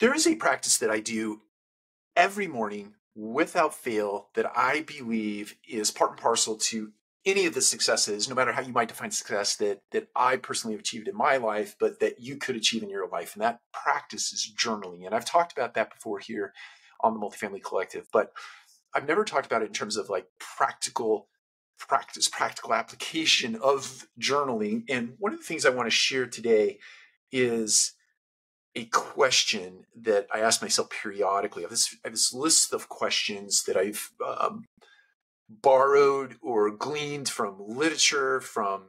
there is a practice that I do every morning without fail that I believe is part and parcel to any of the successes, no matter how you might define success that that I personally have achieved in my life, but that you could achieve in your life. And that practice is journaling. And I've talked about that before here on the Multifamily Collective, but I've never talked about it in terms of like practical practice, practical application of journaling. And one of the things I want to share today is a question that I ask myself periodically. I have this, I have this list of questions that I've um, borrowed or gleaned from literature, from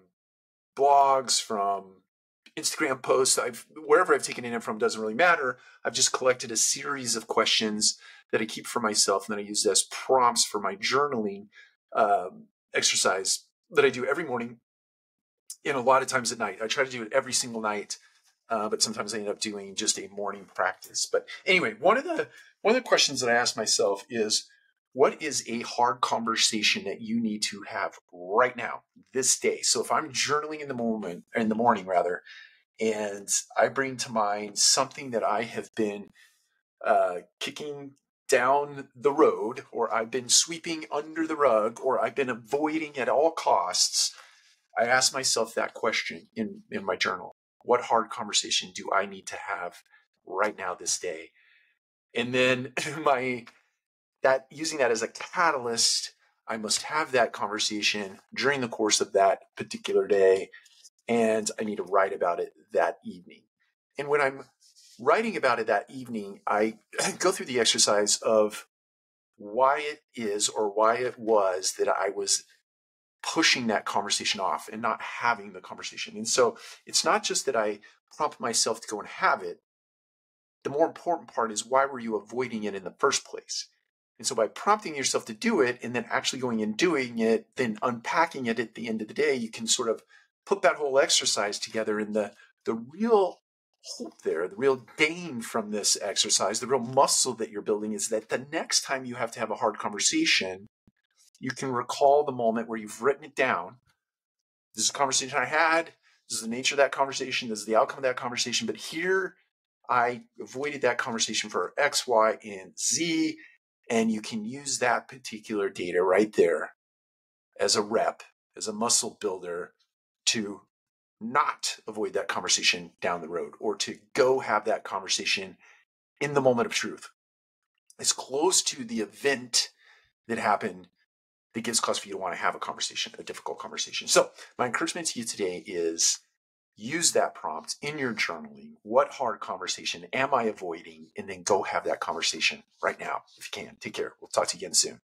blogs, from Instagram posts. I've wherever I've taken it from doesn't really matter. I've just collected a series of questions that I keep for myself and then I use as prompts for my journaling um, exercise that I do every morning and a lot of times at night. I try to do it every single night uh, but sometimes I end up doing just a morning practice. But anyway, one of the one of the questions that I ask myself is, what is a hard conversation that you need to have right now, this day? So if I'm journaling in the moment, in the morning rather, and I bring to mind something that I have been uh, kicking down the road, or I've been sweeping under the rug, or I've been avoiding at all costs, I ask myself that question in, in my journal what hard conversation do I need to have right now this day? And then my that using that as a catalyst, I must have that conversation during the course of that particular day and I need to write about it that evening. And when I'm writing about it that evening, I go through the exercise of why it is or why it was that I was pushing that conversation off and not having the conversation. And so it's not just that I prompt myself to go and have it. The more important part is why were you avoiding it in the first place? And so by prompting yourself to do it and then actually going and doing it, then unpacking it at the end of the day, you can sort of put that whole exercise together and the the real hope there, the real gain from this exercise, the real muscle that you're building is that the next time you have to have a hard conversation, you can recall the moment where you've written it down. This is a conversation I had. This is the nature of that conversation. This is the outcome of that conversation. But here, I avoided that conversation for X, Y, and Z. And you can use that particular data right there as a rep, as a muscle builder to not avoid that conversation down the road or to go have that conversation in the moment of truth. As close to the event that happened that gives cause for you to want to have a conversation, a difficult conversation. So, my encouragement to you today is use that prompt in your journaling. What hard conversation am I avoiding? And then go have that conversation right now if you can. Take care. We'll talk to you again soon.